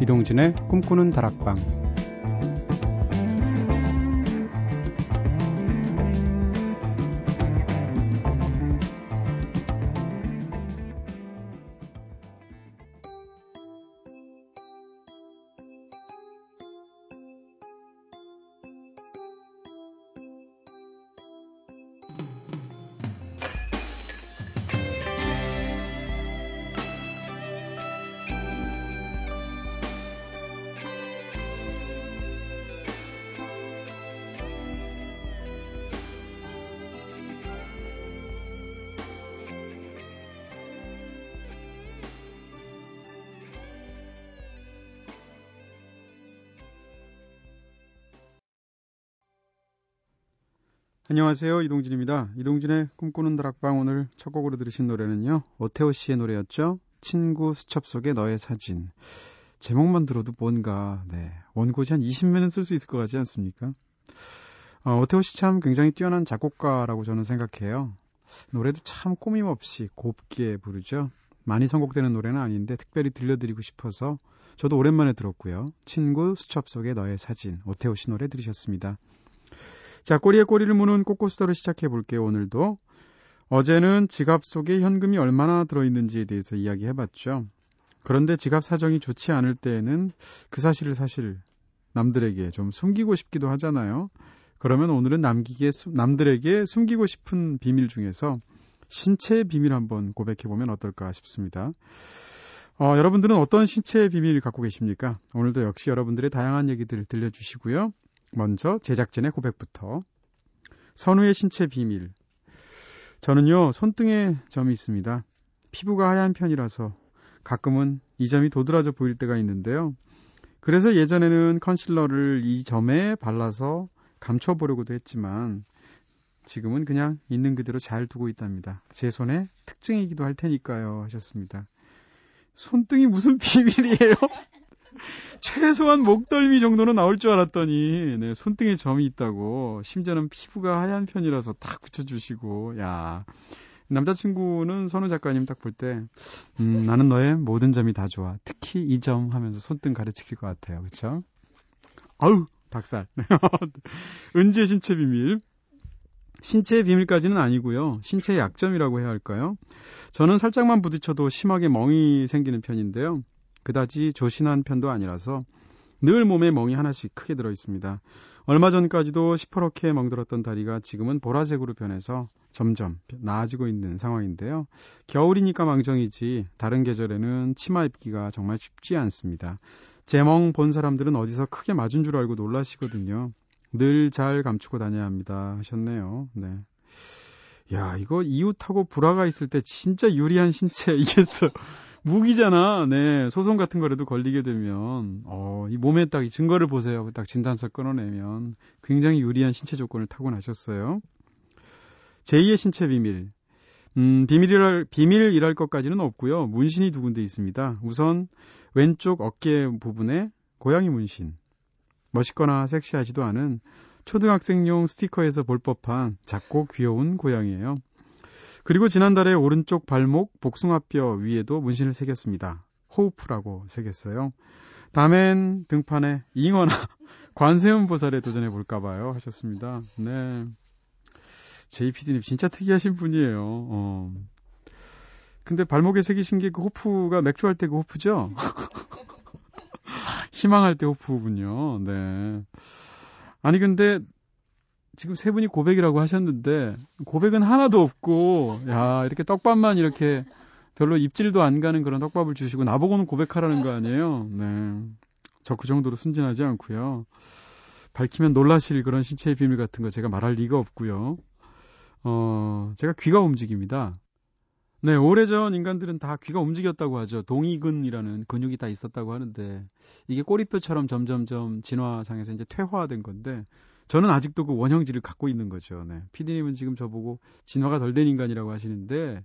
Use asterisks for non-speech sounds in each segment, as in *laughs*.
이동진의 꿈꾸는 다락방 안녕하세요. 이동진입니다. 이동진의 꿈꾸는 다락방 오늘 첫 곡으로 들으신 노래는요. 오태호 씨의 노래였죠. 친구 수첩 속에 너의 사진. 제목만 들어도 뭔가 네, 원고지 한 20면은 쓸 수 있을 것 같지 않습니까? 어, 오태호 씨 참 굉장히 뛰어난 작곡가라고 저는 생각해요. 노래도 참 꾸밈없이 곱게 부르죠. 많이 선곡되는 노래는 아닌데 특별히 들려드리고 싶어서 저도 오랜만에 들었고요. 친구 수첩 속에 너의 사진 오태호 씨 노래 들으셨습니다. 자, 꼬리에 꼬리를 무는 꼬꼬수다로 시작해 볼게요, 오늘도. 어제는 지갑 속에 현금이 얼마나 들어있는지에 대해서 이야기해 봤죠. 그런데 지갑 사정이 좋지 않을 때에는 그 사실을 사실 남들에게 좀 숨기고 싶기도 하잖아요. 그러면 오늘은 남기게, 남들에게 숨기고 싶은 비밀 중에서 신체의 비밀 한번 고백해 보면 어떨까 싶습니다. 어, 여러분들은 어떤 신체의 비밀을 갖고 계십니까? 오늘도 역시 여러분들의 다양한 얘기들을 들려주시고요. 먼저 제작진의 고백부터. 선우의 신체 비밀. 저는요, 손등에 점이 있습니다. 피부가 하얀 편이라서 가끔은 이 점이 도드라져 보일 때가 있는데요. 그래서 예전에는 컨실러를 이 점에 발라서 감춰보려고도 했지만 지금은 그냥 있는 그대로 잘 두고 있답니다. 제 손의 특징이기도 할 테니까요. 하셨습니다. 손등이 무슨 *laughs* 비밀이에요? *laughs* 최소한 목덜미 정도는 나올 줄 알았더니 네, 손등에 점이 있다고. 심지어는 피부가 하얀 편이라서 딱 붙여주시고. 야. 남자친구는 선우 작가님 딱 볼 때 음, 나는 너의 모든 점이 다 좋아. 특히 이 점 하면서 손등 가르치길 것 같아요. 그쵸? 아우 닭살. *laughs* 은지의 신체 비밀. 신체의 비밀까지는 아니고요. 신체의 약점이라고 해야 할까요? 저는 살짝만 부딪혀도 심하게 멍이 생기는 편인데요. 그다지 조신한 편도 아니라서 늘 몸에 멍이 하나씩 크게 들어 있습니다. 얼마 전까지도 시퍼렇게 멍들었던 다리가 지금은 보라색으로 변해서 점점 나아지고 있는 상황인데요. 겨울이니까 망정이지 다른 계절에는 치마 입기가 정말 쉽지 않습니다. 제멍 본 사람들은 어디서 크게 맞은 줄 알고 놀라시거든요. 늘 잘 감추고 다녀야 합니다. 하셨네요. 네. 야, 이거 이웃하고 불화가 있을 때 진짜 유리한 신체이겠어요. *laughs* 무기잖아. 네. 소송 같은 거라도 걸리게 되면, 어, 이 몸에 딱 이 증거를 보세요. 딱 진단서 끊어내면 굉장히 유리한 신체 조건을 타고나셨어요. 제2의 신체 비밀. 음, 비밀이랄, 비밀이랄 것까지는 없고요. 문신이 두 군데 있습니다. 우선 왼쪽 어깨 부분에 고양이 문신. 멋있거나 섹시하지도 않은 초등학생용 스티커에서 볼 법한 작고 귀여운 고양이에요. 그리고 지난달에 오른쪽 발목 복숭아뼈 위에도 문신을 새겼습니다. 호우프라고 새겼어요. 다음엔 등판에 잉어나 *laughs* 관세음 보살에 도전해 볼까 봐요. 하셨습니다. 네. 제이피디님 진짜 특이하신 분이에요. 어. 근데 발목에 새기신 게 그 호프가 맥주 할 때 그 호프죠? *laughs* 희망할 때 호프군요. 네. 아니 근데 지금 세 분이 고백이라고 하셨는데 고백은 하나도 없고 야 이렇게 떡밥만 이렇게 별로 입질도 안 가는 그런 떡밥을 주시고 나보고는 고백하라는 거 아니에요? 네. 저 그 정도로 순진하지 않고요. 밝히면 놀라실 그런 신체의 비밀 같은 거 제가 말할 리가 없고요. 어, 제가 귀가 움직입니다. 네, 오래전 인간들은 다 귀가 움직였다고 하죠. 동이근이라는 근육이 다 있었다고 하는데 이게 꼬리뼈처럼 점점점 진화상에서 이제 퇴화된 건데 저는 아직도 그 원형지를 갖고 있는 거죠. 네. 피디님은 지금 저보고 진화가 덜 된 인간이라고 하시는데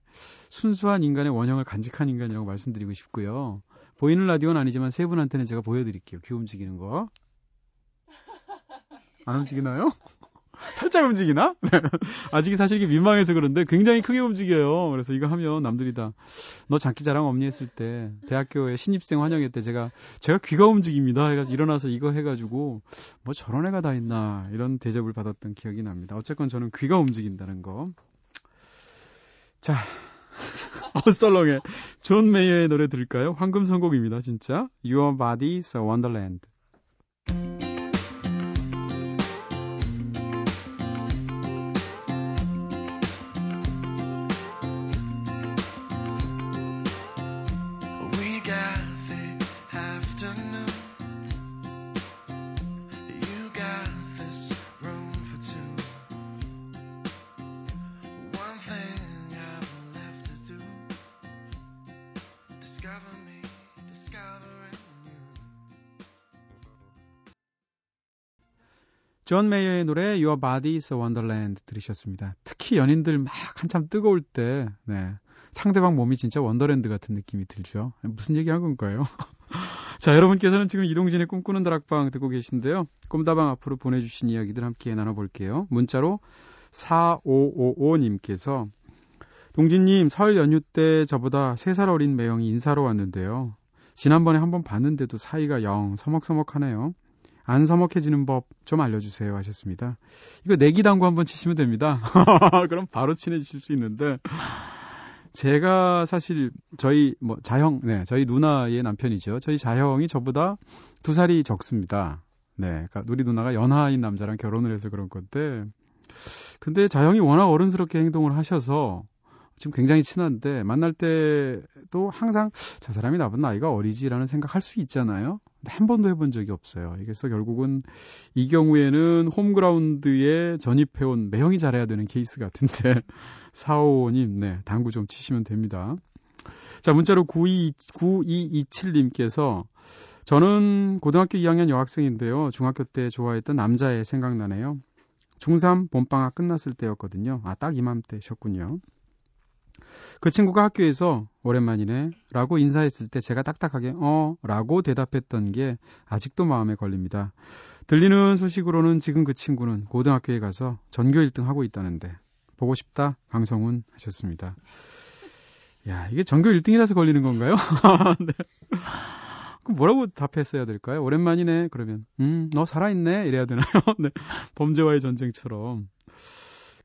순수한 인간의 원형을 간직한 인간이라고 말씀드리고 싶고요. 보이는 라디오는 아니지만 세 분한테는 제가 보여드릴게요. 귀 움직이는 거. 안 움직이나요? 살짝 움직이나? 네. 아직 사실 이게 민망해서 그런데 굉장히 크게 움직여요. 그래서 이거 하면 남들이 다 너 장기 자랑 없니 했을 때 대학교에 신입생 환영회 때 제가 제가 귀가 움직입니다. 해가지고 일어나서 이거 해가지고 뭐 저런 애가 다 있나 이런 대접을 받았던 기억이 납니다. 어쨌건 저는 귀가 움직인다는 거. 자, *laughs* 어, 썰렁해. 존 메이어의 노래 들을까요? 황금 선곡입니다, 진짜. Your Body's a Wonderland. 존 메이어의 노래 Your Body is a Wonderland 들으셨습니다. 특히 연인들 막 한참 뜨거울 때 네. 상대방 몸이 진짜 wonderland 같은 느낌이 들죠. 무슨 얘기 한 건가요? *laughs* 자, 여러분께서는 지금 이동진의 꿈꾸는 다락방 듣고 계신데요. 꿈다방 앞으로 보내주신 이야기들 함께 나눠볼게요. 문자로 4555님께서 동진님, 설 연휴 때 저보다 3살 어린 매형이 인사로 왔는데요. 지난번에 한번 봤는데도 사이가 영 서먹서먹하네요. 안 서먹해지는 법 좀 알려주세요 하셨습니다. 이거 내기당구 한번 치시면 됩니다. *laughs* 그럼 바로 친해지실 수 있는데 제가 사실 저희 뭐 자형, 네, 저희 누나의 남편이죠. 저희 자형이 저보다 두 살이 적습니다. 네, 그러니까 우리 누나가 연하인 남자랑 결혼을 해서 그런 건데, 근데 자형이 워낙 어른스럽게 행동을 하셔서 지금 굉장히 친한데 만날 때도 항상 저 사람이 나보다 나이가 어리지라는 생각할 수 있잖아요. 근데 한 번도 해본 적이 없어요. 그래서 결국은 이 경우에는 홈그라운드에 전입해온 매형이 잘해야 되는 케이스 같은데 *laughs* 사오님, 네 당구 좀 치시면 됩니다. 자 문자로 92, 9227님께서 저는 고등학교 2학년 여학생인데요. 중학교 때 좋아했던 남자애 생각나네요. 중3 봄방학 끝났을 때였거든요. 아, 딱 이맘때셨군요. 그 친구가 학교에서 오랜만이네 라고 인사했을 때 제가 딱딱하게 어 라고 대답했던 게 아직도 마음에 걸립니다. 들리는 소식으로는 지금 그 친구는 고등학교에 가서 전교 1등 하고 있다는데 보고 싶다 강성훈 하셨습니다. 야 이게 전교 1등이라서 걸리는 건가요? *laughs* 네. 그럼 뭐라고 답했어야 될까요? 오랜만이네 그러면 음 너 살아있네 이래야 되나요? *laughs* 네. 범죄와의 전쟁처럼.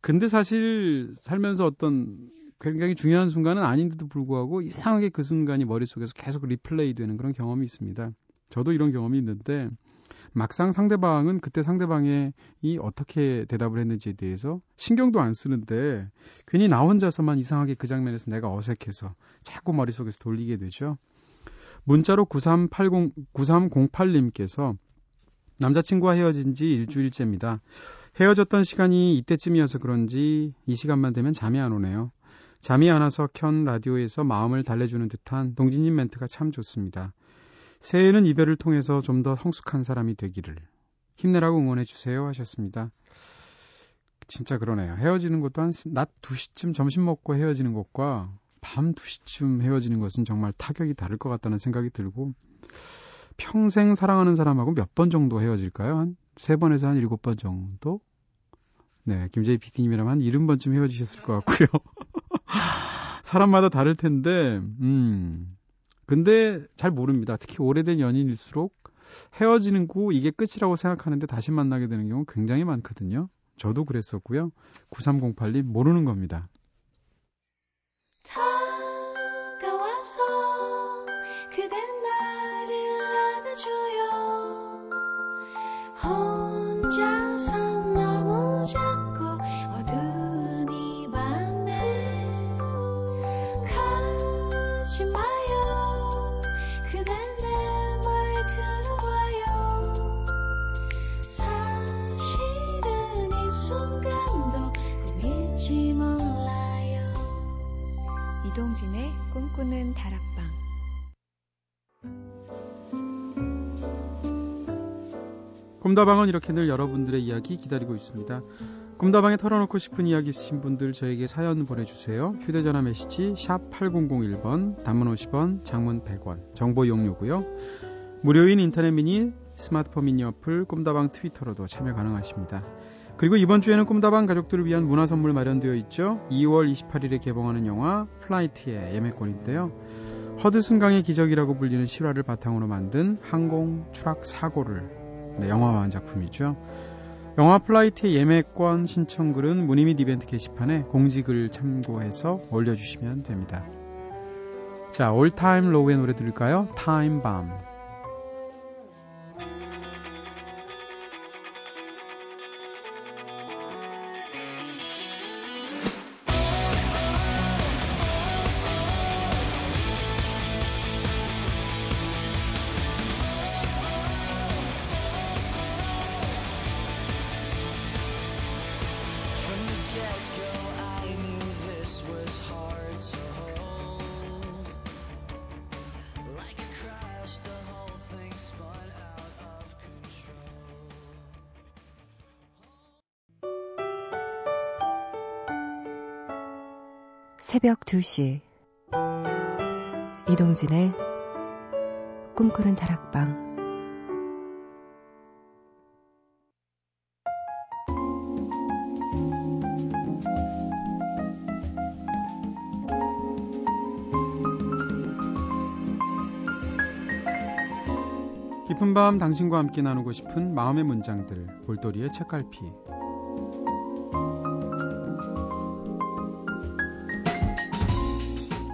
근데 사실 살면서 어떤 굉장히 중요한 순간은 아닌데도 불구하고 이상하게 그 순간이 머릿속에서 계속 리플레이 되는 그런 경험이 있습니다. 저도 이런 경험이 있는데 막상 상대방은 그때 상대방이 어떻게 대답을 했는지에 대해서 신경도 안 쓰는데 괜히 나 혼자서만 이상하게 그 장면에서 내가 어색해서 자꾸 머릿속에서 돌리게 되죠. 문자로 9380, 9308님께서 남자친구와 헤어진 지 일주일째입니다. 헤어졌던 시간이 이때쯤이어서 그런지 이 시간만 되면 잠이 안 오네요. 잠이 안 와서 켠 라디오에서 마음을 달래주는 듯한 동진님 멘트가 참 좋습니다. 새해에는 이별을 통해서 좀 더 성숙한 사람이 되기를 힘내라고 응원해 주세요 하셨습니다. 진짜 그러네요. 헤어지는 것도 한 낮 2시쯤 점심 먹고 헤어지는 것과 밤 2시쯤 헤어지는 것은 정말 타격이 다를 것 같다는 생각이 들고 평생 사랑하는 사람하고 몇 번 정도 헤어질까요? 한 3번에서 한 7번 정도? 네, 김재희 PD님이라면 한 70번쯤 헤어지셨을 것 같고요. *laughs* 사람마다 다를 텐데, 음. 근데 잘 모릅니다. 특히 오래된 연인일수록 헤어지는 거 이게 끝이라고 생각하는데 다시 만나게 되는 경우 굉장히 많거든요. 저도 그랬었고요. 9308님 모르는 겁니다. 혼자서 이동진의 꿈꾸는 다락방 꿈다방은 이렇게 늘 여러분들의 이야기 기다리고 있습니다. 꿈다방에 털어놓고 싶은 이야기 있으신 분들 저에게 사연 보내주세요. 휴대전화 메시지 샵 8001번, 단문 50원, 장문 100원, 정보 이용료고요. 무료인 인터넷 미니, 스마트폰 미니 어플, 꿈다방 트위터로도 참여 가능하십니다. 그리고 이번 주에는 꿈다방 가족들을 위한 문화 선물 마련되어 있죠. 2월 28일에 개봉하는 영화 플라이트의 예매권인데요. 허드슨 강의 기적이라고 불리는 실화를 바탕으로 만든 항공 추락 사고를 네, 영화화한 작품이죠. 영화 플라이트의 예매권 신청글은 문의 및 이벤트 게시판에 공지글 참고해서 올려주시면 됩니다. 자, All Time Low의 노래 들을까요? Time Bomb. 2시. 이동진의 꿈꾸는 다락방. 깊은 밤 당신과 함께 나누고 싶은 마음의 문장들 볼돌이의 책갈피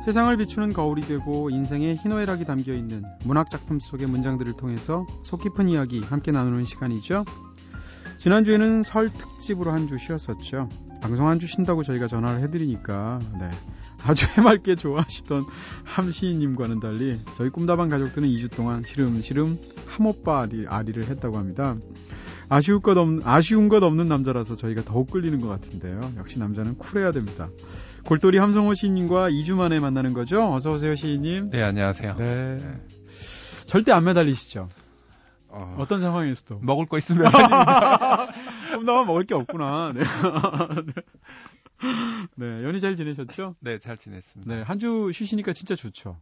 세상을 비추는 거울이 되고 인생의 희노애락이 담겨 있는 문학 작품 속의 문장들을 통해서 속 깊은 이야기 함께 나누는 시간이죠. 지난주에는 설 특집으로 한 주 쉬었었죠. 방송 한 주 쉰다고 저희가 전화를 해드리니까 네. 아주 해맑게 좋아하시던 함시인님과는 달리 저희 꿈다방 가족들은 2주 동안 시름시름 함오빠 아리, 아리를 했다고 합니다. 아쉬울 것 없는, 아쉬운 것 없는 남자라서 저희가 더욱 끌리는 것 같은데요. 역시 남자는 쿨해야 됩니다. 골돌이 함성호 시인님과 2주 만에 만나는 거죠? 어서오세요, 시인님. 네, 안녕하세요. 네. 절대 안 매달리시죠? 어... 떤 상황에서도. 먹을 거 있으면. *laughs* 그럼 나만 먹을 게 없구나. *laughs* 네. 네, 연희 잘 지내셨죠? 네, 잘 지냈습니다. 네, 한 주 쉬시니까 진짜 좋죠.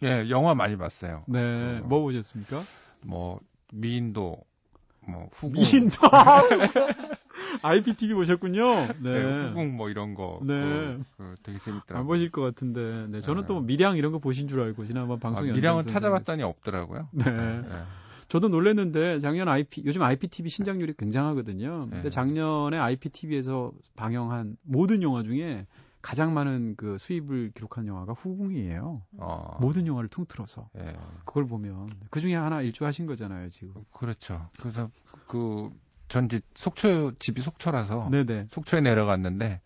네, 영화 많이 봤어요. 네, 어, 뭐 보셨습니까? 뭐 미인도, 뭐 후궁. 미인도. IPTV *laughs* 보셨군요. 네. 네 후궁 뭐 이런 거. 네. 그, 그 되게 재밌더라고요. 안 보실 것 같은데. 네. 저는 네. 또 미량 이런 거 보신 줄 알고 지난번 방송에. 아, 미량은 찾아봤더니 없더라고요. 네. 네. 저도 놀랐는데 작년 IP 요즘 IPTV 신장률이 굉장하거든요. 근데 네. 작년에 IPTV에서 방영한 모든 영화 중에 가장 많은 그 수입을 기록한 영화가 후궁이에요. 어. 모든 영화를 통틀어서 예. 그걸 보면 그 중에 하나 일조하신 거잖아요 지금. 그렇죠. 그래서 그 전지 속초 집이 속초라서 네네. 속초에 내려갔는데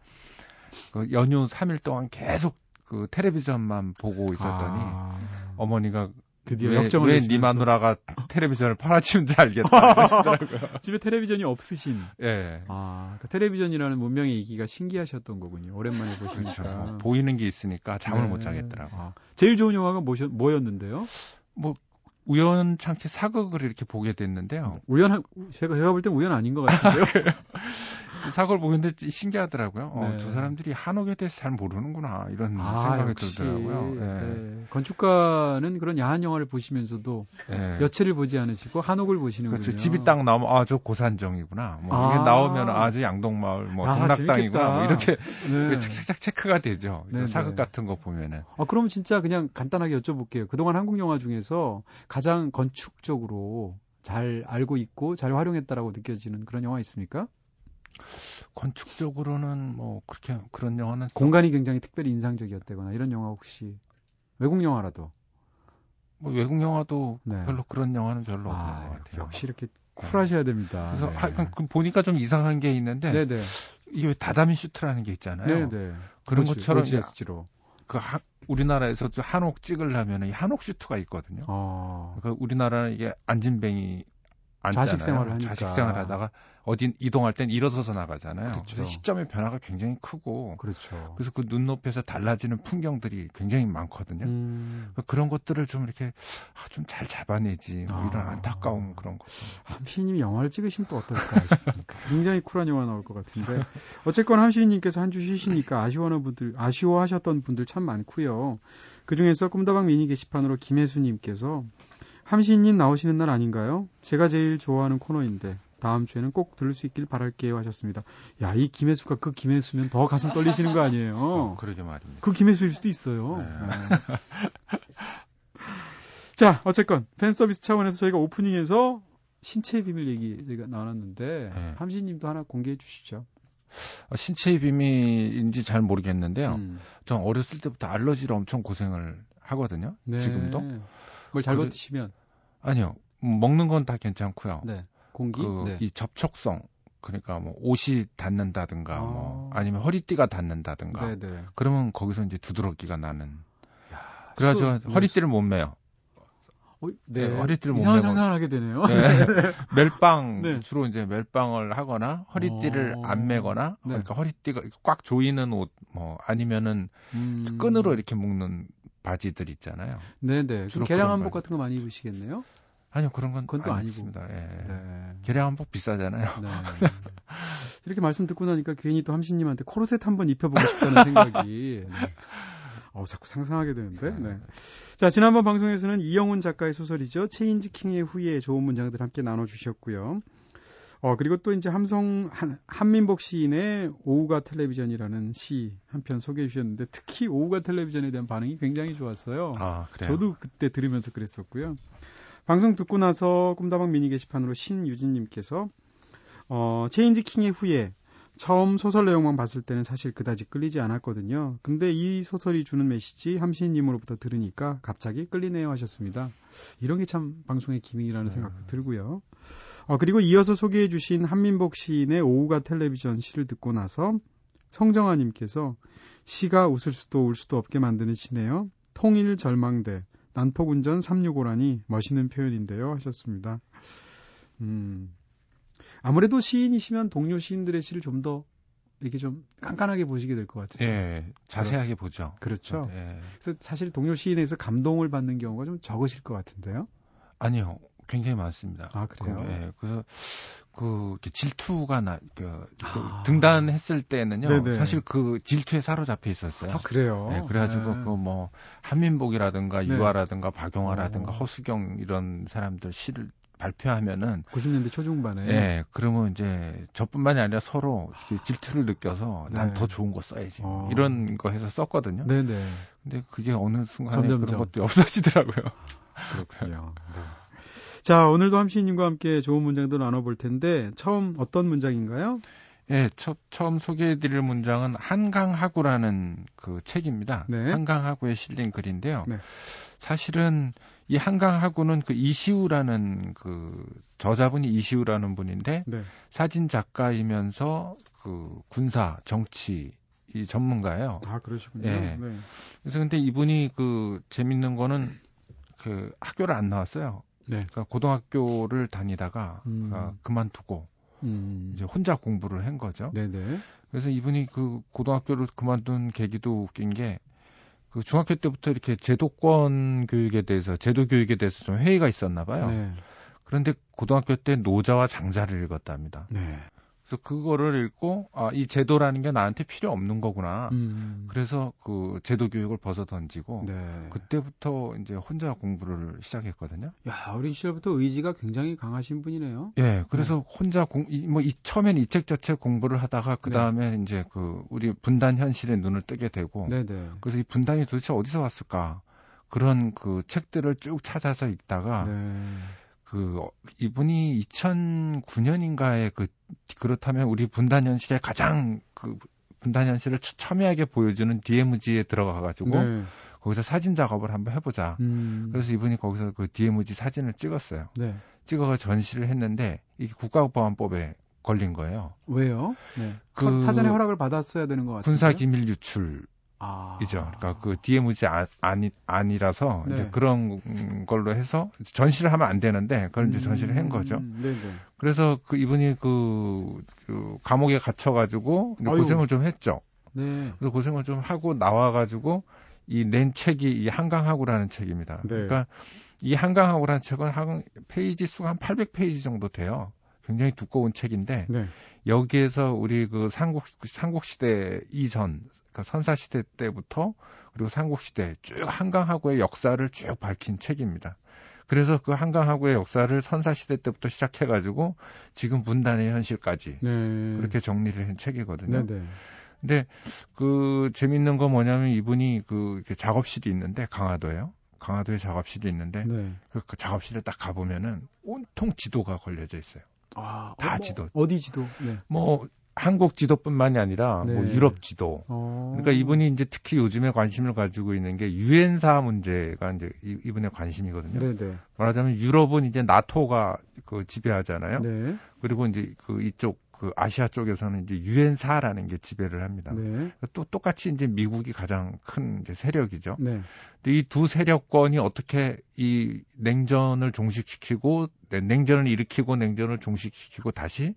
그 연휴 3일 동안 계속 그 텔레비전만 보고 있었더니 아... 어머니가 드디어 왜, 역정을 왜네 마누라가 *laughs* 텔레비전을 팔아치운지 알겠다 *laughs* 집에 텔레비전이 없으신. 예. 네. 아, 그 텔레비전이라는 문명의 이기가 신기하셨던 거군요. 오랜만에 보시니까. 그렇죠. 뭐 보이는 게 있으니까 잠을 네. 못 자겠더라고. 아, 제일 좋은 영화가 뭐셨, 뭐였는데요? 뭐 우연찮게 사극을 이렇게 보게 됐는데요. 우연 제가 제가 볼 땐 우연 아닌 것 같은데요. *laughs* 사극을 보는데 신기하더라고요. 어, 네. 저 사람들이 한옥에 대해서 잘 모르는구나 이런 아, 생각이 역시. 들더라고요. 네. 네. 건축가는 그런 야한 영화를 보시면서도 네. 여체를 보지 않으시고 한옥을 보시는군요. 그렇죠. 집이 딱 나오면 아 저 고산정이구나. 뭐 아. 이게 나오면 아 저 양동마을 뭐 아, 동락당이구나. 뭐 이렇게 네. 착착착 체크가 되죠. 네, 사극 같은 거 보면은. 아 그럼 진짜 그냥 간단하게 여쭤볼게요. 그동안 한국 영화 중에서 가장 건축적으로 잘 알고 있고 잘 활용했다라고 느껴지는 그런 영화 있습니까? 건축적으로는 뭐 그렇게 그런 영화는 공간이 굉장히 특별히 인상적이었다거나 이런 영화 혹시 외국 영화라도 뭐 외국 영화도 네. 별로 그런 영화는 별로 아, 없는 것 같아요. 역시 이렇게 쿨하셔야 됩니다. 그래서 네. 하, 그 보니까 좀 이상한 게 있는데 네네. 이게 다다미 쇼트라는 게 있잖아요. 네네. 그런 오지, 것처럼 오즈 야스지로. 그 하, 우리나라에서 한옥 찍으려면 이 한옥 슈트가 있거든요. 아. 그러니까 우리나라는 이게 안진뱅이 앉잖아요. 자식 생활을 하니까. 자식 생활 하다가 어디 이동할 땐 일어서서 나가잖아요. 그렇죠. 그래서 시점의 변화가 굉장히 크고. 그렇죠. 그래서 그 눈높이에서 달라지는 풍경들이 굉장히 많거든요. 음. 그러니까 그런 것들을 좀 이렇게 아, 좀 잘 잡아내지. 뭐 이런 아. 안타까움 그런 것. 함시님이 영화를 찍으시면 또 어떨까 싶으니까. *laughs* 굉장히 쿨한 영화 나올 것 같은데. 어쨌건 함시님께서 한 주 쉬시니까 아쉬워하는 분들, 아쉬워하셨던 분들 참 많고요. 그 중에서 꿈다방 미니 게시판으로 김혜수님께서 함시님 나오시는 날 아닌가요? 제가 제일 좋아하는 코너인데 다음 주에는 꼭 들을 수 있길 바랄게요 하셨습니다. 야, 이 김혜수가 그 김혜수면 더 가슴 떨리시는 거 아니에요? 어, 그러게 말입니다. 그 김혜수일 수도 있어요. 네. 네. 자, 어쨌건 팬 서비스 차원에서 저희가 오프닝에서 신체의 비밀 얘기 저희가 나눴는데 네. 함신님도 하나 공개해 주시죠. 어, 신체의 비밀인지 잘 모르겠는데요. 음. 전 어렸을 때부터 알러지로 엄청 고생을 하거든요. 네. 지금도. 뭘잘 버티시면? 아니요. 먹는 건 다 괜찮고요. 네. 공기? 그, 네. 이 접촉성. 그러니까 뭐 옷이 닿는다든가 아. 뭐 아니면 허리띠가 닿는다든가 네네. 네. 그러면 거기서 이제 두드러기가 나는 야, 그래가지고 허리띠를 못 매요. 어, 네. 네, 허리띠를 못 이상한 상상을 하게 되네요. 네. *laughs* 멜빵 네. 주로 이제 멜빵을 하거나 허리띠를 오. 어. 안 매거나 네. 그러니까 허리띠가 꽉 조이는 옷 뭐 아니면은 음. 끈으로 이렇게 묶는 바지들 있잖아요. 네네. 주로 개량 한복 같은 거 많이 입으시겠네요. 아니요 그런 건 그건 또 아니습니다. 예. 네. 개량 한복 비싸잖아요. 네. 이렇게 말씀 듣고 나니까 괜히 또 함신님한테 코르셋 한번 입혀보고 싶다는 *laughs* 생각이. 네. 어, 자꾸 상상하게 되는데. 네. 자, 지난번 방송에서는 이영훈 작가의 소설이죠. 체인지 킹의 후예 좋은 문장들 함께 나눠주셨고요. 어, 그리고 또 이제 함성, 한, 함민복 시인의 오후가 텔레비전이라는 시 한 편 소개해 주셨는데 특히 오후가 텔레비전에 대한 반응이 굉장히 좋았어요. 아, 그래요? 저도 그때 들으면서 그랬었고요. 방송 듣고 나서 꿈다방 미니 게시판으로 신유진님께서 어, 체인지 킹의 후예 처음 소설 내용만 봤을 때는 사실 그다지 끌리지 않았거든요. 근데 이 소설이 주는 메시지 함시님으로부터 들으니까 갑자기 끌리네요 하셨습니다. 이런 게 참 방송의 기능이라는 네. 생각도 들고요. 어, 그리고 이어서 소개해 주신 한민복 시인의 오후가 텔레비전 시를 듣고 나서 성정아님께서 시가 웃을 수도 울 수도 없게 만드는 시네요. 통일 절망대 난폭운전 365라니 멋있는 표현인데요 하셨습니다. 음. 아무래도 시인이시면 동료 시인들의 시를 좀 더 이렇게 좀 깐깐하게 보시게 될 것 같아요. 예, 자세하게 보죠. 그렇죠. 네. 그래서 사실 동료 시인에서 감동을 받는 경우가 좀 적으실 것 같은데요. 아니요, 굉장히 많습니다. 아 그래요? 그, 예, 그래서 그 질투가 나, 그, 그 아. 등단했을 때는요. 네네. 사실 그 질투에 사로잡혀 있었어요. 아, 그래요? 네, 그래가지고 네. 그뭐 한민복이라든가 네. 유아라든가 박용화라든가 오. 허수경 이런 사람들 시를 발표하면은 90년대 초중반에 예, 그러면 이제 저뿐만이 아니라 서로 질투를 느껴서 난더 네. 좋은 거 써야지 어. 이런 거 해서 썼거든요. 네, 네. 근데 그게 어느 순간에 점점점. 그런 것들이 없어지더라고요. 그렇군요. 네. 자, 오늘도 함시님과 함께 좋은 문장도 나눠볼 텐데 처음 어떤 문장인가요? 예, 첫, 처음 소개해드릴 문장은 한강하구라는 그 책입니다. 네. 한강하구에 실린 글인데요. 네. 사실은 이 한강하구는 그 이시우라는 그 저자분이 이시우라는 분인데 네. 사진 작가이면서 그 군사 정치 이 전문가예요. 아 그러시군요. 예. 네. 그래서 근데 이분이 그 재밌는 거는 그 학교를 안 나왔어요. 네. 그러니까 고등학교를 다니다가 음. 어, 그만두고 음. 이제 혼자 공부를 한 거죠. 네네. 그래서 이분이 그 고등학교를 그만둔 계기도 웃긴 게 그 중학교 때부터 이렇게 제도권 교육에 대해서 제도 교육에 대해서 좀 회의가 있었나 봐요. 네. 그런데 고등학교 때 노자와 장자를 읽었답니다. 네. 그래서 그거를 읽고 아, 이 제도라는 게 나한테 필요 없는 거구나. 음. 그래서 그 제도 교육을 벗어 던지고 네. 그때부터 이제 혼자 공부를 시작했거든요. 야, 어린 시절부터 의지가 굉장히 강하신 분이네요. 예. 그래서 네. 혼자 공 뭐이 처음엔 이 책 자체 공부를 하다가 그다음에 네. 이제 그 우리 분단 현실에 눈을 뜨게 되고 네네. 네. 그래서 이 분단이 도대체 어디서 왔을까? 그런 그 책들을 쭉 찾아서 읽다가 네. 그 이분이 2009년인가에 그 그렇다면 우리 분단 현실에 가장 그 분단 현실을 첨예하게 보여주는 DMZ에 들어가 가지고 네. 거기서 사진 작업을 한번 해보자. 음. 그래서 이분이 거기서 그 DMZ 사진을 찍었어요. 네. 찍어가 전시를 했는데 이게 국가보안법에 걸린 거예요. 왜요? 네. 그 사전에 허락을 받았어야 되는 것 같아요. 군사 기밀 유출 아. 이죠. 그러니까 그 DMZ 아, 아니, 아니라서 네. 이제 그런 걸로 해서 전시를 하면 안 되는데 그걸 이제 전시를 한 거죠. 음, 네 네. 그래서 그 이분이 그, 그 감옥에 갇혀 가지고 고생을 좀 했죠. 네. 그래서 고생을 좀 하고 나와 가지고 이 낸 책이 이 한강하고라는 책입니다. 네. 그러니까 이 한강하고라는 책은 한 페이지 수가 한 800페이지 정도 돼요. 굉장히 두꺼운 책인데 네. 여기에서 우리 그 삼국 삼국 시대 이전 그 선사 시대 때부터 그리고 삼국 시대 쭉 한강하고의 역사를 쭉 밝힌 책입니다. 그래서 그 한강하구의 역사를 선사 시대 때부터 시작해 가지고 지금 분단의 현실까지 네. 그렇게 정리를 한 책이거든요. 네네. 네. 근데 그 재밌는 거 뭐냐면 이분이 그 이렇게 작업실이 있는데 강화도에요. 강화도에 작업실이 있는데 네. 그, 그 작업실에 딱 가보면은 온통 지도가 걸려져 있어요. 아, 다 어, 뭐, 지도. 어디 지도? 네. 뭐 한국 지도뿐만이 아니라 뭐 네. 뭐 유럽 지도. 어... 그러니까 이분이 이제 특히 요즘에 관심을 가지고 있는 게 유엔사 문제가 이제 이분의 관심이거든요. 네네. 네. 말하자면 유럽은 이제 나토가 그 지배하잖아요. 네. 그리고 이제 그 이쪽 그 아시아 쪽에서는 이제 유엔사라는 게 지배를 합니다. 네. 또 똑같이 이제 미국이 가장 큰 이제 세력이죠. 네. 근데 이 두 세력권이 어떻게 이 냉전을 종식시키고 네, 냉전을 일으키고 냉전을 종식시키고 다시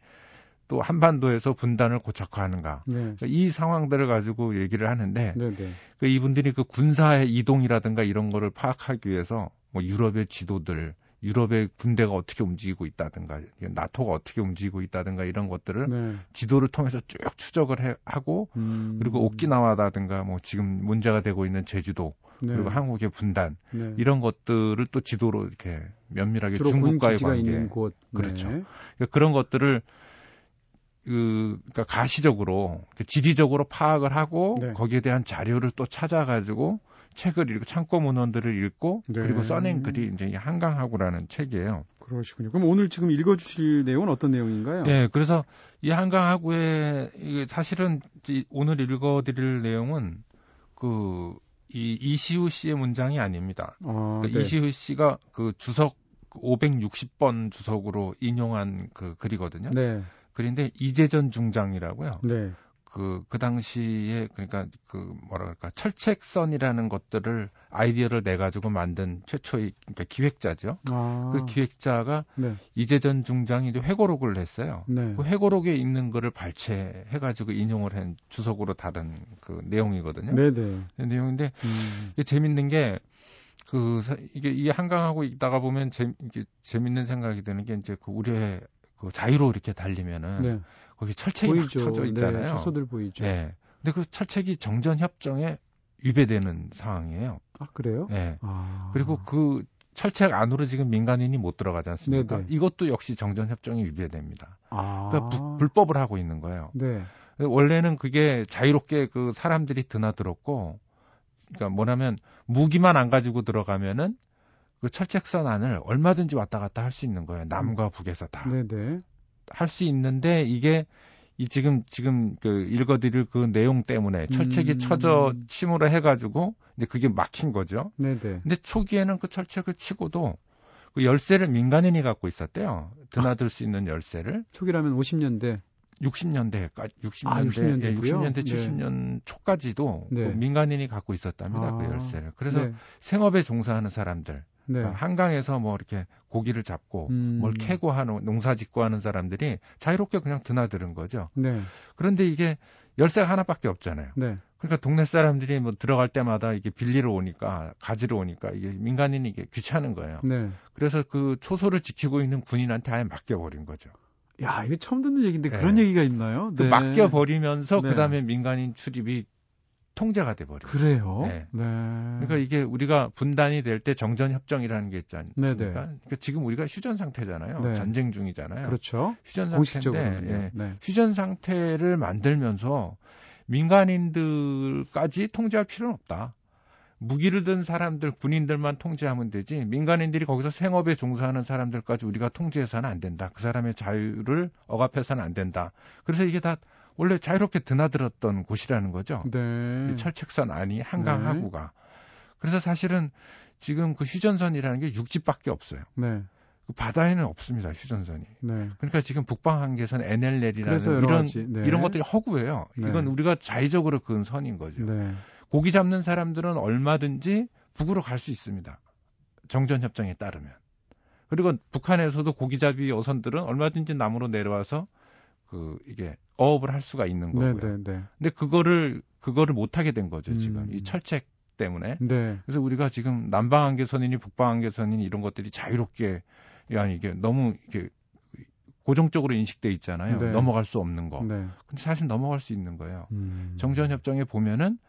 또 한반도에서 분단을 고착화하는가 네. 그러니까 이 상황들을 가지고 얘기를 하는데 네, 네. 그 이분들이 그 군사의 이동이라든가 이런 거를 파악하기 위해서 뭐 유럽의 지도들 유럽의 군대가 어떻게 움직이고 있다든가 나토가 어떻게 움직이고 있다든가 이런 것들을 네. 지도를 통해서 쭉 추적을 해, 하고 음. 그리고 오키나와라든가 뭐 지금 문제가 되고 있는 제주도 네. 그리고 한국의 분단 네. 이런 것들을 또 지도로 이렇게 면밀하게 중국과의 관계 곳. 그렇죠 네. 그러니까 그런 것들을 그, 그러니까 가시적으로, 지리적으로 파악을 하고, 네. 거기에 대한 자료를 또 찾아가지고, 책을 읽고 창고 문헌들을 읽고 네. 그리고 써낸 글이 이제 한강하고라는 책이에요. 그러시군요. 그럼 오늘 지금 읽어주실 내용은 어떤 내용인가요? 네, 그래서 이 한강하고의 이게 사실은 오늘 읽어드릴 내용은 그 이 이시우 씨의 문장이 아닙니다. 아, 그러니까 네. 이시우 씨가 그 주석 560번 주석으로 인용한 그 글이거든요. 네. 글인데 이재전 중장이라고요. 네. 그, 그 당시에, 그러니까 그, 뭐라 그럴까, 철책선이라는 것들을 아이디어를 내가지고 만든 최초의, 그러니까 기획자죠. 아. 그 기획자가 네. 이재전 중장이 이제 회고록을 냈어요. 네. 그 회고록에 있는 거를 발췌해가지고 인용을 한 주석으로 다른 그 내용이거든요. 네네. 네. 그 내용인데, 음. 이게 재밌는 게, 그, 이게, 이 한강하고 있다가 보면 재, 이게 재밌는 생각이 드는 게 이제 그 우리의 그 자유로 이렇게 달리면은, 네. 거기 철책이 보이죠. 막 쳐져 있잖아요. 네, 초소들 보이죠. 네. 근데 그 철책이 정전 협정에 위배되는 상황이에요. 아 그래요? 네. 아... 그리고 그 철책 안으로 지금 민간인이 못 들어가지 않습니까? 네네. 이것도 역시 정전 협정이 위배됩니다. 아... 그러니까 부, 불법을 하고 있는 거예요. 네. 원래는 그게 자유롭게 그 사람들이 드나들었고, 그러니까 뭐냐면 무기만 안 가지고 들어가면은 그 철책선 안을 얼마든지 왔다 갔다 할 수 있는 거예요. 남과 북에서 다. 네네. 할수 있는데 이게 이 지금 지금 그 읽어드릴 그 내용 때문에 철책이 음. 쳐져 침으로 해가지고 이제 그게 막힌 거죠. 네네. 근데 초기에는 그 철책을 치고도 그 열쇠를 민간인이 갖고 있었대요. 드나들 아. 수 있는 열쇠를. 초기라면 50년대. 60년대까지 60년대, 아, 60년대, 예, 60년대 70년 초까지도 네. 그 민간인이 갖고 있었답니다. 그 아, 그 열쇠를. 그래서 네. 생업에 종사하는 사람들, 네. 그러니까 한강에서 뭐 이렇게 고기를 잡고 음. 뭘 캐고 하는 농사 짓고 하는 사람들이 자유롭게 그냥 드나드는 거죠. 네. 그런데 이게 열쇠가 하나밖에 없잖아요. 네. 그러니까 동네 사람들이 뭐 들어갈 때마다 이게 빌리러 오니까 가지러 오니까 이게 민간인이 이게 귀찮은 거예요. 네. 그래서 그 초소를 지키고 있는 군인한테 아예 맡겨버린 거죠. 야, 이게 처음 듣는 얘기인데 네. 그런 얘기가 있나요? 그 네. 맡겨버리면서 네. 그 다음에 민간인 출입이 통제가 돼버려요. 그래요? 네. 네. 그러니까 이게 우리가 분단이 될 때 정전협정이라는 게 있지 않습니까? 네네. 그러니까 지금 우리가 휴전 상태잖아요. 네. 전쟁 중이잖아요. 그렇죠. 휴전 상태인데 예. 네. 휴전 상태를 만들면서 민간인들까지 통제할 필요는 없다. 무기를 든 사람들, 군인들만 통제하면 되지 민간인들이 거기서 생업에 종사하는 사람들까지 우리가 통제해서는 안 된다. 그 사람의 자유를 억압해서는 안 된다. 그래서 이게 다 원래 자유롭게 드나들었던 곳이라는 거죠. 네. 철책선 안이 한강 하구가. 네. 그래서 사실은 지금 그 휴전선이라는 게 육지밖에 없어요. 네. 그 바다에는 없습니다 휴전선이. 네. 그러니까 지금 북방 한계선 NLL이라는 이런 네. 이런 것들이 허구예요. 네. 이건 우리가 자의적으로 그은 선인 거죠. 네. 고기 잡는 사람들은 얼마든지 북으로 갈 수 있습니다. 정전 협정에 따르면. 그리고 북한에서도 고기잡이 어선들은 얼마든지 남으로 내려와서 그 이게 어업을 할 수가 있는 거고요. 네, 네, 네. 근데 그거를 그거를 못 하게 된 거죠, 지금. 음. 이 철책 때문에. 네. 그래서 우리가 지금 남방 한계선이니 북방 한계선이니 이런 것들이 자유롭게 아니 이게 너무 이게 고정적으로 인식돼 있잖아요. 네. 넘어갈 수 없는 거. 네. 근데 사실 넘어갈 수 있는 거예요. 음. 정전 협정에 보면은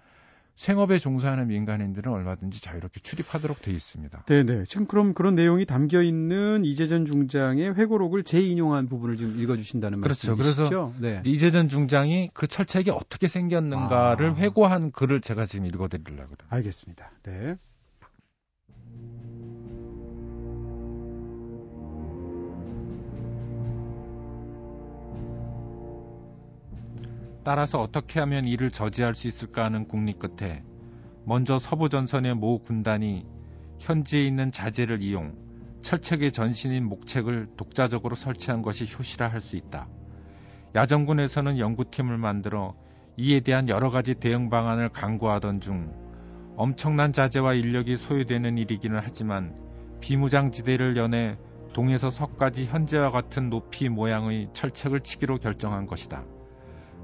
생업에 종사하는 민간인들은 얼마든지 자유롭게 출입하도록 돼 있습니다. 네네. 지금 그럼 그런 내용이 담겨 있는 이재전 중장의 회고록을 재인용한 부분을 지금 읽어주신다는 그렇죠. 말씀이시죠? 그래서 네. 이재전 중장이 그 철책이 어떻게 생겼는가를 아. 회고한 글을 제가 지금 읽어드리려고 그래요. 알겠습니다. 네. 따라서 어떻게 하면 이를 저지할 수 있을까 하는 국리 끝에 먼저 서부 전선의 모 군단이 현지에 있는 자재를 이용 철책의 전신인 목책을 독자적으로 설치한 것이 효시라 할 수 있다. 야전군에서는 연구팀을 만들어 이에 대한 여러 가지 대응 방안을 강구하던 중 엄청난 자재와 인력이 소요되는 일이기는 하지만 비무장지대를 연해 동에서 서까지 현재와 같은 높이 모양의 철책을 치기로 결정한 것이다.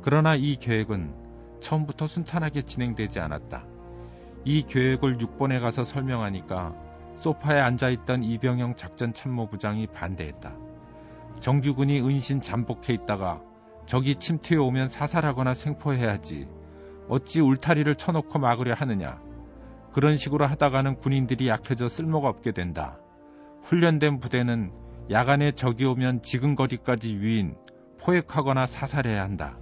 그러나 이 계획은 처음부터 순탄하게 진행되지 않았다. 이 계획을 6번에 가서 설명하니까 소파에 앉아있던 이병영 작전 참모부장이 반대했다. 정규군이 은신 잠복해 있다가 적이 침투해 오면 사살하거나 생포해야지. 어찌 울타리를 쳐놓고 막으려 하느냐. 그런 식으로 하다가는 군인들이 약해져 쓸모가 없게 된다. 훈련된 부대는 야간에 적이 오면 지근거리까지 유인, 포획하거나 사살해야 한다.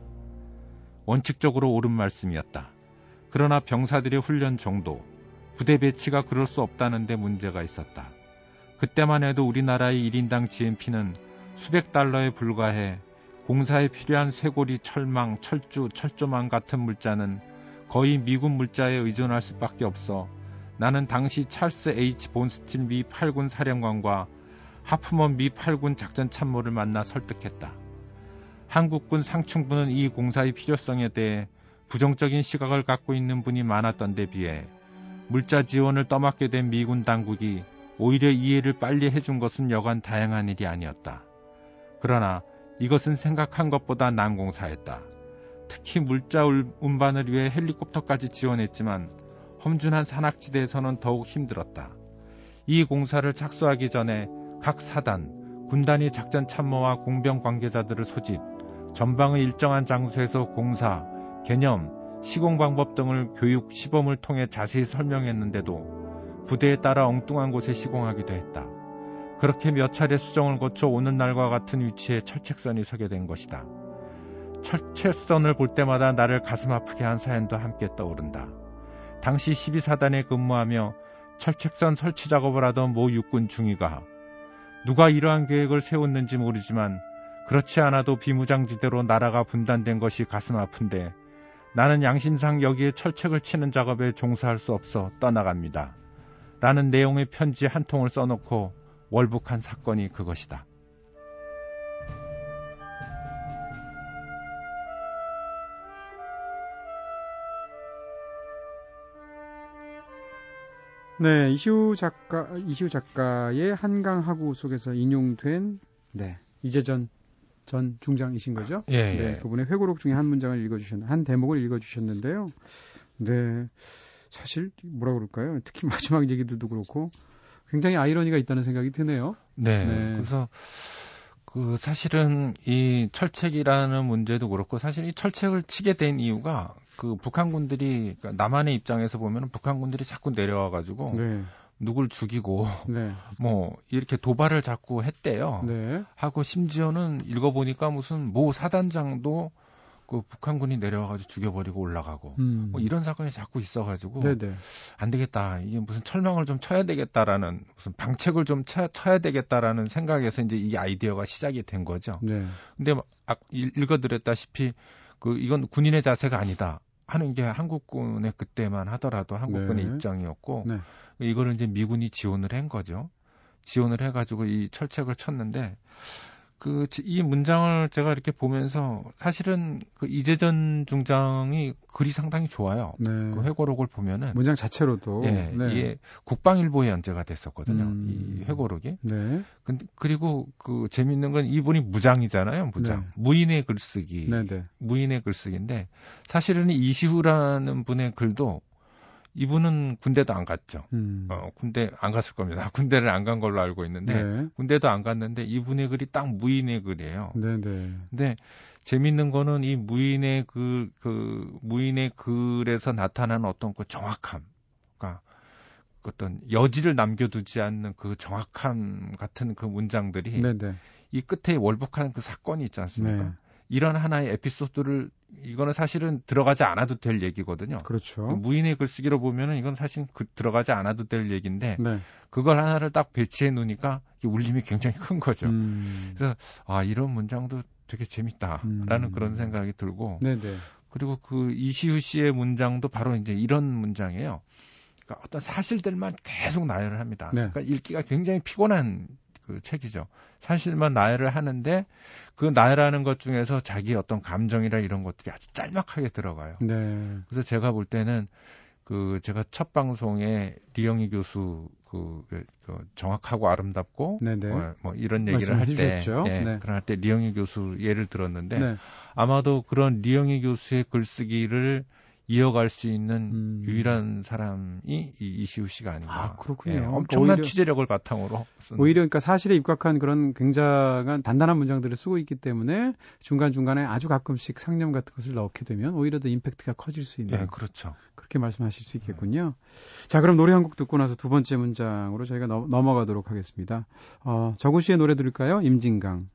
원칙적으로 옳은 말씀이었다. 그러나 병사들의 훈련 정도, 부대 배치가 그럴 수 없다는 데 문제가 있었다. 그때만 해도 우리나라의 1인당 GMP는 수백 달러에 불과해 공사에 필요한 쇄골이 철망, 철주, 철조망 같은 물자는 거의 미군 물자에 의존할 수밖에 없어 나는 당시 찰스 H 본스틸 미 8군 사령관과 하프먼 미 8군 작전 참모를 만나 설득했다. 한국군 상층부는 이 공사의 필요성에 대해 부정적인 시각을 갖고 있는 분이 많았던 데 비해 물자 지원을 떠맡게 된 미군 당국이 오히려 이해를 빨리 해준 것은 여간 다양한 일이 아니었다. 그러나 이것은 생각한 것보다 난공사였다. 특히 물자 운반을 위해 헬리콥터까지 지원했지만 험준한 산악지대에서는 더욱 힘들었다. 이 공사를 착수하기 전에 각 사단, 군단이 작전 참모와 공병 관계자들을 소집, 전방의 일정한 장소에서 공사, 개념, 시공 방법 등을 교육 시범을 통해 자세히 설명했는데도 부대에 따라 엉뚱한 곳에 시공하기도 했다. 그렇게 몇 차례 수정을 거쳐 오는 날과 같은 위치에 철책선이 서게 된 것이다. 철책선을 볼 때마다 나를 가슴 아프게 한 사연도 함께 떠오른다. 당시 12사단에 근무하며 철책선 설치 작업을 하던 모 육군 중위가 누가 이러한 계획을 세웠는지 모르지만 그렇지 않아도 비무장지대로 나라가 분단된 것이 가슴 아픈데 나는 양심상 여기에 철책을 치는 작업에 종사할 수 없어 떠나갑니다. 라는 내용의 편지 한 통을 써놓고 월북한 사건이 그것이다. 네, 이시우 작가 이시우 작가의 한강 하구 속에서 인용된 네, 이재전 전 중장이신 거죠? 예, 예. 네, 그분의 회고록 중에 한 문장을 읽어주셨, 한 대목을 읽어주셨는데요. 네, 사실 뭐라 그럴까요? 특히 *laughs* 마지막 얘기들도 그렇고 굉장히 아이러니가 있다는 생각이 드네요. 네, 네. 그래서 그 사실은 이 철책이라는 문제도 그렇고 사실 이 철책을 치게 된 이유가 그 북한군들이 그러니까 남한의 입장에서 보면 북한군들이 자꾸 내려와 가지고 네. 누굴 죽이고 *laughs* 네. 뭐 이렇게 도발을 자꾸 했대요. 네. 하고 심지어는 읽어보니까 무슨 모 사단장도 그 북한군이 내려와가지고 죽여버리고 올라가고 음. 뭐 이런 사건이 자꾸 있어가지고 네네. 안 되겠다 이게 무슨 철망을 좀 쳐야 되겠다라는 무슨 방책을 좀 쳐, 쳐야 되겠다라는 생각에서 이제 이 아이디어가 시작이 된 거죠. 네. 근데 아, 읽어드렸다시피 그 이건 군인의 자세가 아니다 하는 게 한국군의 그때만 하더라도 한국군의 네. 입장이었고 네. 이거를 이제 미군이 지원을 한 거죠. 지원을 해가지고 이 철책을 쳤는데 그 이 문장을 제가 이렇게 보면서 사실은 그 이재전 중장이 글이 상당히 좋아요. 네. 그 회고록을 보면은 문장 자체로도 예, 네. 이게 국방일보에 연재가 됐었거든요. 음. 이 회고록이. 네. 근데 그리고 그 재밌는 건 이분이 무장이잖아요. 무장. 네. 무인의 글쓰기. 네네. 네. 무인의 글쓰기인데 사실은 이시후라는 분의 글도 이분은 군대도 안 갔죠. 음. 어, 군대 안 갔을 겁니다. *laughs* 군대를 안 간 걸로 알고 있는데 네. 군대도 안 갔는데 이분의 글이 딱 무인의 글이에요. 네, 네. 근데 재밌는 거는 이 무인의 그, 그 무인의 글에서 나타나는 어떤 그 정확함, 그러니까 어떤 여지를 남겨두지 않는 그 정확함 같은 그 문장들이 네네. 네. 이 끝에 월북하는 그 사건이 있지 않습니까? 네. 이런 하나의 에피소드를 이거는 사실은 들어가지 않아도 될 얘기거든요. 그렇죠. 그 무인의 글쓰기로 보면은 이건 사실 그 들어가지 않아도 될 얘기인데 네. 그걸 하나를 딱 배치해 놓으니까 울림이 굉장히 *laughs* 큰 거죠. 음. 그래서 아 이런 문장도 되게 재밌다라는 음. 그런 생각이 들고 네네. 그리고 그 이시우 씨의 문장도 바로 이제 이런 문장이에요. 그러니까 어떤 사실들만 계속 나열을 합니다. 네. 그러니까 읽기가 굉장히 피곤한 그 책이죠. 사실만 나열을 하는데 그 나열하는 것 중에서 자기 어떤 감정이나 이런 것들이 아주 짤막하게 들어가요. 네. 그래서 제가 볼 때는 그 제가 첫 방송에 리영희 교수 그, 그, 그 정확하고 아름답고 뭐, 뭐, 이런 얘기를 할 때, 예, 네. 그런 할 때 리영희 교수 예를 들었는데 네. 아마도 그런 리영희 교수의 글쓰기를 이어갈 수 있는 음. 유일한 사람이 이 이시우 씨가 아닌가. 아, 그렇군요. 예, 엄청난 오히려, 취재력을 바탕으로. 쓴. 오히려 그러니까 사실에 입각한 그런 굉장한 단단한 문장들을 쓰고 있기 때문에 중간중간에 아주 가끔씩 상념 같은 것을 넣게 되면 오히려 더 임팩트가 커질 수 있는. 네, 그렇죠. 그렇게 말씀하실 수 있겠군요. 네. 자, 그럼 노래 한 곡 듣고 나서 두 번째 문장으로 저희가 넘, 넘어가도록 하겠습니다. 어, 저구 씨의 노래 들을까요? 임진강.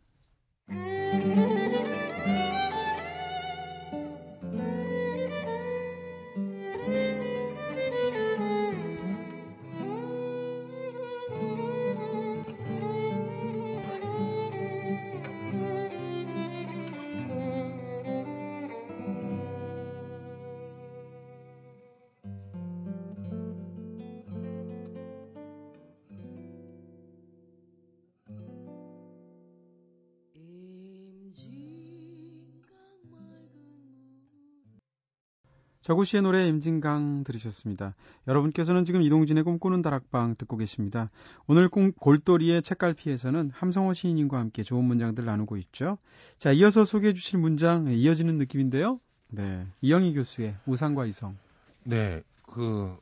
저구 씨의 노래 임진강 들으셨습니다. 여러분께서는 지금 이동진의 꿈꾸는 다락방 듣고 계십니다. 오늘 골돌이의 책갈피에서는 함성호 시인님과 함께 좋은 문장들 나누고 있죠. 자, 이어서 소개해 주실 문장 이어지는 느낌인데요. 네. 이영희 교수의 우상과 이성. 네. 그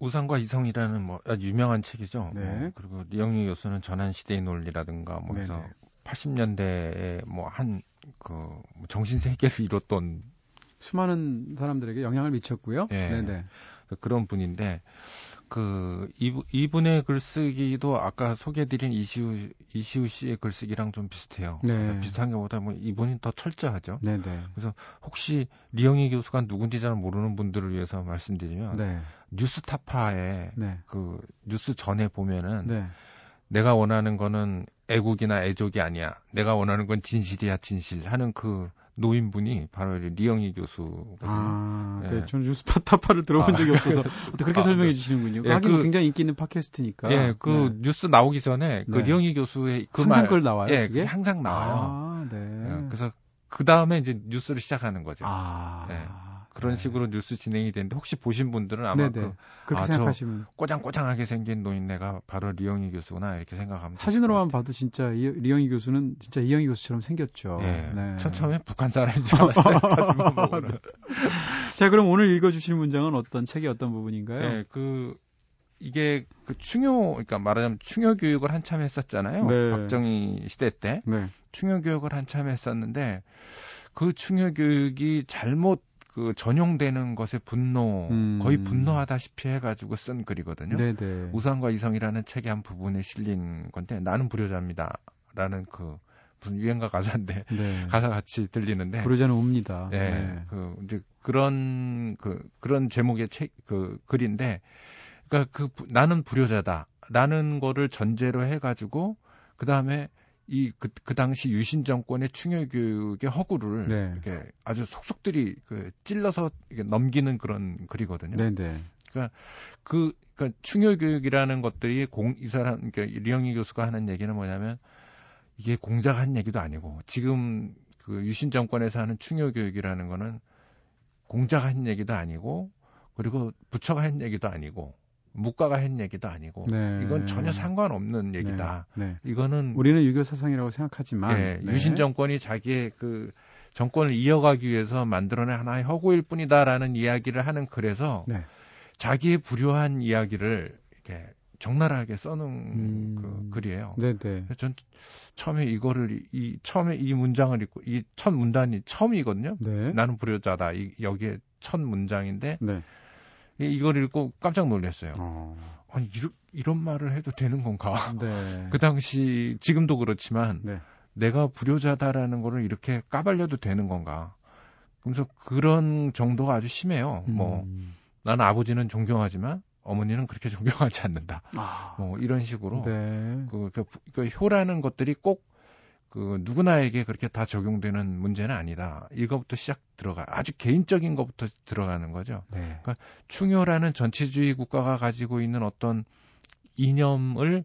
우상과 이성이라는 뭐 아주 유명한 책이죠. 네. 뭐, 그리고 이영희 교수는 전한 시대의 논리라든가 뭐 해서 80년대에 뭐 한 그 정신 세계를 이뤘던 수많은 사람들에게 영향을 미쳤고요. 네. 네네. 그런 분인데 그 이분, 의 글쓰기도 아까 소개해드린 이시우 이시우 씨의 글쓰기랑 좀 비슷해요. 네. 비슷한 게보다 뭐 이분이 더 철저하죠. 네네. 그래서 혹시 리영희 교수가 누군지 잘 모르는 분들을 위해서 말씀드리면 네. 뉴스타파에 네. 그 뉴스 전에 보면은 네. 내가 원하는 거는 애국이나 애족이 아니야. 내가 원하는 건 진실이야 진실 하는 그 노인분이 바로 리영희 교수거든요. 아, 네. 네. 저는 뉴스타파를 들어본 아, 적이 없어서 그렇게 아, 설명해 네. 주시는군요. 예, 하긴 그, 굉장히 인기 있는 팟캐스트니까. 예, 그 네. 뉴스 나오기 전에 그 네. 리영희 교수의 그 항상 말, 그걸 나와요. 예, 그게 항상 나와요. 아, 네. 예, 그래서 그 다음에 이제 뉴스를 시작하는 거죠. 아. 예. 그런 네. 식으로 뉴스 진행이 되는데 혹시 보신 분들은 아마 네네. 그 그렇게 아, 생각하시면 꼬장꼬장하게 생긴 노인네가 바로 리영희 교수구나 이렇게 생각하면 사진으로만 봐도 진짜 이, 리영희 교수는 진짜 이영희 교수처럼 생겼죠. 예. 네. 처음에 북한 사람인 줄 알았어요. *laughs* 사진만 보고는. 자, 그럼 오늘 읽어주실 문장은 어떤 책의 어떤 부분인가요? 예, 그 이게 그 충효, 그러니까 말하자면 충효 교육을 한참 했었잖아요. 네. 박정희 시대 때 네. 충효 교육을 한참 했었는데 그 충효 교육이 잘못 그 전용되는 것에 분노 음. 거의 분노하다시피 해가지고 쓴 글이거든요. 네네. 우상과 이성이라는 책의 한 부분에 실린 건데 나는 불효자입니다라는 그 무슨 유행가 가사인데 네. *laughs* 가사 같이 들리는데 불효자는 옵니다. 네, 네. 그 이제 그런 그 그런 제목의 책 그 글인데 그러니까 그 나는 불효자다라는 거를 전제로 해가지고 그 다음에 이그 그 당시 유신 정권의 충혈 교육의 허구를 네. 이렇게 아주 속속들이 그 찔러서 이게 넘기는 그런 글이거든요. 네네. 네. 그러니까 그 그러니까 충혈 교육이라는 것들이 공 이 사람 그러니까 리영희 교수가 하는 얘기는 뭐냐면 이게 공자가 한 얘기도 아니고 지금 그 유신 정권에서 하는 충혈 교육이라는 거는 공자가 한 얘기도 아니고 그리고 부처가 한 얘기도 아니고 무가가 한 얘기도 아니고 네. 이건 전혀 상관없는 네. 얘기다. 네. 네. 이거는 우리는 유교 사상이라고 생각하지만 네, 유신 정권이 자기의 그 정권을 이어가기 위해서 만들어낸 하나의 허구일 뿐이다라는 이야기를 하는 글에서 네. 자기의 불효한 이야기를 이렇게 적나라하게 써놓은 음. 그 글이에요. 네네. 전 처음에 이거를 이 처음에 이 문장을 읽고 이 첫 문단이 처음이거든요. 네. 나는 불효자다. 이, 여기에 첫 문장인데 네. 이, 이걸 읽고 깜짝 놀랐어요. 어. 아니 이런 이런 말을 해도 되는 건가? 네. *laughs* 그 당시 지금도 그렇지만 네. 내가 불효자다라는 거를 이렇게 까발려도 되는 건가? 그래서 그런 정도가 아주 심해요. 뭐 음. 뭐 나는 아버지는 존경하지만 어머니는 그렇게 *laughs* 존경하지 않는다. 아. 뭐 이런 식으로 네. 그, 그, 그 효라는 것들이 꼭 그 누구나에게 그렇게 다 적용되는 문제는 아니다. 이거부터 시작 들어가 아주 개인적인 것부터 들어가는 거죠. 네. 그러니까 충효라는 전체주의 국가가 가지고 있는 어떤 이념을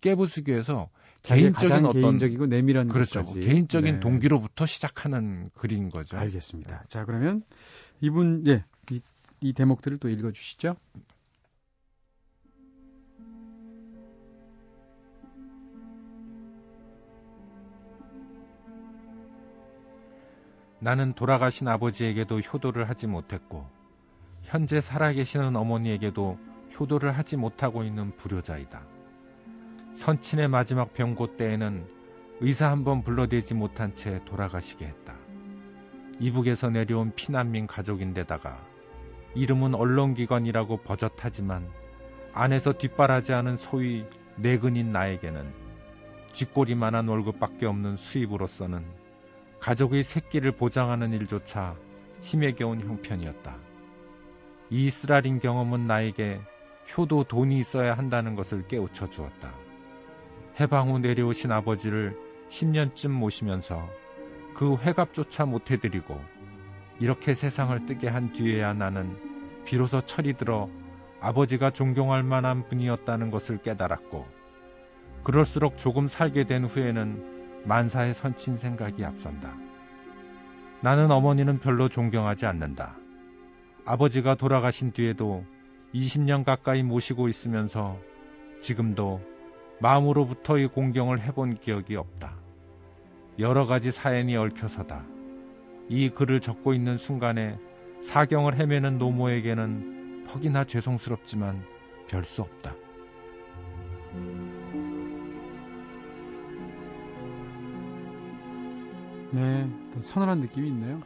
깨부수기 위해서 개인적인 어떤 개인적이고 내밀한 그렇죠. 것까지. 개인적인 네. 동기로부터 시작하는 글인 거죠. 알겠습니다. 자 그러면 이분 예. 이, 이 대목들을 또 읽어주시죠. 나는 돌아가신 아버지에게도 효도를 하지 못했고 현재 살아계시는 어머니에게도 효도를 하지 못하고 있는 불효자이다. 선친의 마지막 병고 때에는 의사 한 번 불러대지 못한 채 돌아가시게 했다. 이북에서 내려온 피난민 가족인데다가 이름은 언론기관이라고 버젓하지만 안에서 뒷바라지하는 소위 내근인 나에게는 쥐꼬리만한 월급밖에 없는 수입으로서는 가족의 새끼를 보장하는 일조차 힘에 겨운 형편이었다. 이 쓰라린 경험은 나에게 효도 돈이 있어야 한다는 것을 깨우쳐 주었다. 해방 후 내려오신 아버지를 10년쯤 모시면서 그 회갑조차 못해드리고 이렇게 세상을 뜨게 한 뒤에야 나는 비로소 철이 들어 아버지가 존경할 만한 분이었다는 것을 깨달았고 그럴수록 조금 살게 된 후에는 만사의 선친 생각이 앞선다. 나는 어머니는 별로 존경하지 않는다. 아버지가 돌아가신 뒤에도 20년 가까이 모시고 있으면서 지금도 마음으로부터 이 공경을 해본 기억이 없다. 여러 가지 사연이 얽혀서다. 이 글을 적고 있는 순간에 사경을 헤매는 노모에게는 퍽이나 죄송스럽지만 별 수 없다. 네, 서늘한 느낌이 있네요.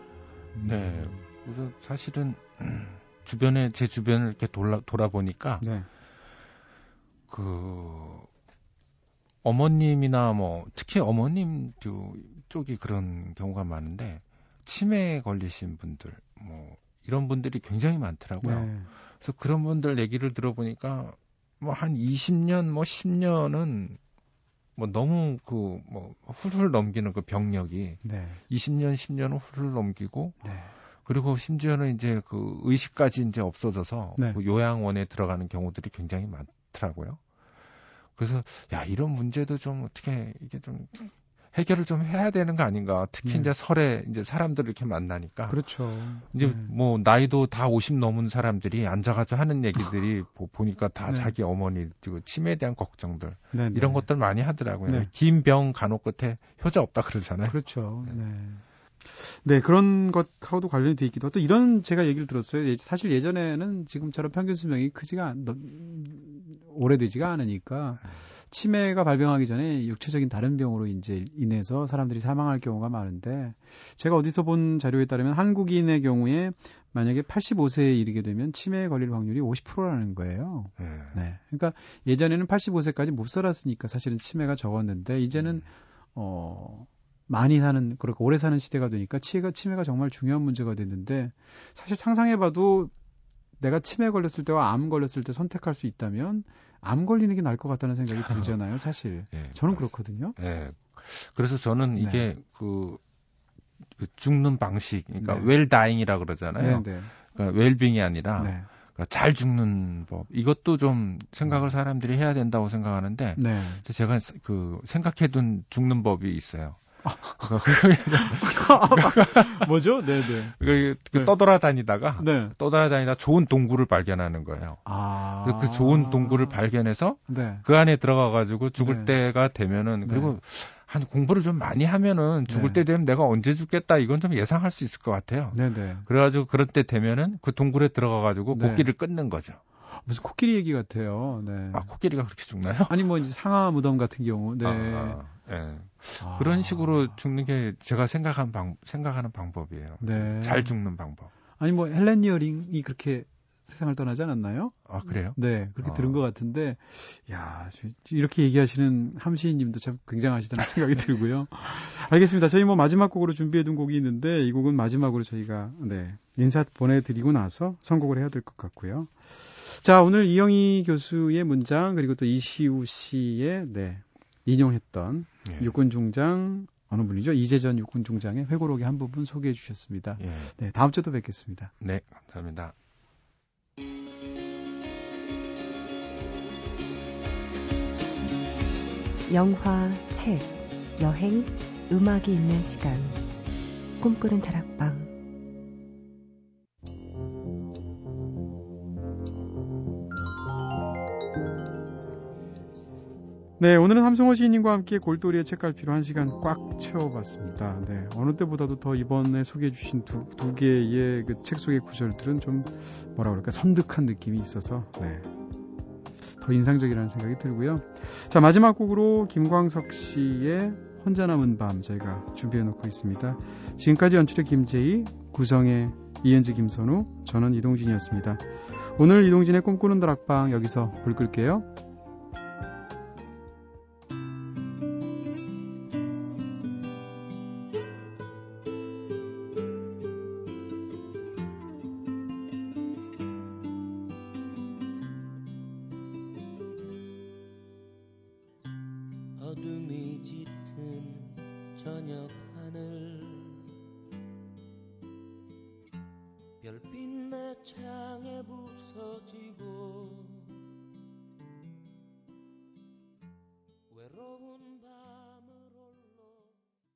네, 그래서 사실은 *clears throat* 주변에 제 주변을 이렇게 돌아 돌아보니까 네. 그 어머님이나 뭐 특히 어머님 쪽이 그런 경우가 많은데 치매에 걸리신 분들 뭐 이런 분들이 굉장히 많더라고요. 네. 그래서 그런 분들 얘기를 들어보니까 뭐 한 20년 뭐 10년은 뭐 너무 그 뭐 훌훌 넘기는 그 병력이 네. 20년 10년은 훌훌 넘기고 네. 그리고 심지어는 이제 그 의식까지 이제 없어져서 네. 그 요양원에 들어가는 경우들이 굉장히 많더라고요. 그래서 야 이런 문제도 좀 어떻게 이게 좀 해결을 좀 해야 되는 거 아닌가. 특히 네. 이제 설에 이제 사람들을 이렇게 만나니까. 그렇죠. 이제 네. 뭐 나이도 다 50 넘은 사람들이 앉아가지고 하는 얘기들이 *laughs* 보, 니까 다 네. 자기 어머니 그리고 치매에 대한 걱정들 네, 네. 이런 것들 많이 하더라고요. 네. 긴병 간혹 끝에 효자 없다 그러잖아요. 그렇죠. 네. 네, 그런 것하고도 관련이 돼 있기도 하고 또 이런 제가 얘기를 들었어요. 사실 예전에는 지금처럼 평균 수명이 크지가 않, 오래되지가 않으니까 치매가 발병하기 전에 육체적인 다른 병으로 이제 인해서 사람들이 사망할 경우가 많은데 제가 어디서 본 자료에 따르면 한국인의 경우에 만약에 85세에 이르게 되면 치매에 걸릴 확률이 50%라는 거예요. 네. 네. 그러니까 예전에는 85세까지 못 살았으니까 사실은 치매가 적었는데 이제는 음. 어 많이 사는 그렇게 오래 사는 시대가 되니까 치매가 치매가 정말 중요한 문제가 됐는데 사실 상상해봐도 내가 치매 걸렸을 때와 암 걸렸을 때 선택할 수 있다면 암 걸리는 게 나을 것 같다는 생각이 들잖아요, 사실. 네, 저는 그렇거든요. 네. 그래서 저는 이게 네. 그, 그, 죽는 방식, 그러니까 네. 웰다잉이라 그러잖아요. 네, 네. 그러니까 웰빙이 아니라 네. 그러니까 잘 죽는 법. 이것도 좀 생각을 음. 사람들이 해야 된다고 생각하는데 네. 제가 그 생각해둔 죽는 법이 있어요. *laughs* 뭐죠? 네네. 그, 그 네. 떠돌아다니다가 네. 떠돌아다니다 좋은 동굴을 발견하는 거예요. 아. 그 좋은 동굴을 발견해서 네. 그 안에 들어가 가지고 죽을 네. 때가 되면은 그리고 네. 한 공부를 좀 많이 하면은 죽을 네. 때 되면 내가 언제 죽겠다 이건 좀 예상할 수 있을 것 같아요. 네네. 그래가지고 그럴 때 되면은 그 동굴에 들어가 가지고 네. 코끼리를 끊는 거죠. 무슨 코끼리 얘기 같아요. 네. 아 코끼리가 그렇게 죽나요? 아니 뭐 이제 상아 무덤 같은 경우. 네. 아, 네. 아. 그런 식으로 죽는 게 제가 생각한 방 생각하는 방법이에요. 네. 잘 죽는 방법. 아니 뭐 헬렌 니어링이 그렇게 세상을 떠나지 않았나요? 아 그래요? 네 그렇게 아. 들은 것 같은데 야 이렇게 얘기하시는 함시인 님도 참 굉장하시다는 *laughs* 생각이 들고요. 알겠습니다. 저희 뭐 마지막 곡으로 준비해둔 곡이 있는데 이 곡은 마지막으로 저희가 네 인사 보내드리고 나서 선곡을 해야 될 것 같고요. 자 오늘 이영희 교수의 문장 그리고 또 이시우 씨의 네 인용했던 예. 육군 중장 어느 분이죠? 이재전 육군 중장의 회고록의 한 부분 소개해 주셨습니다. 예. 네 다음 주도 뵙겠습니다. 네 감사합니다. 영화, 책, 여행, 음악이 있는 시간. 꿈꾸는 다락방. 네, 오늘은 함성호 시인님과 함께 골돌이의 책갈피로 한 시간 꽉 채워봤습니다. 네, 어느 때보다도 더 이번에 소개해주신 두, 두 개의 그 책 속의 구절들은 좀 뭐라 그럴까 선득한 느낌이 있어서 네, 더 인상적이라는 생각이 들고요. 자, 마지막 곡으로 김광석 씨의 혼자 남은 밤 저희가 준비해 놓고 있습니다. 지금까지 연출의 김재희, 구성의 이현지 김선우, 저는 이동진이었습니다. 오늘 이동진의 꿈꾸는 다락방 여기서 불 끌게요.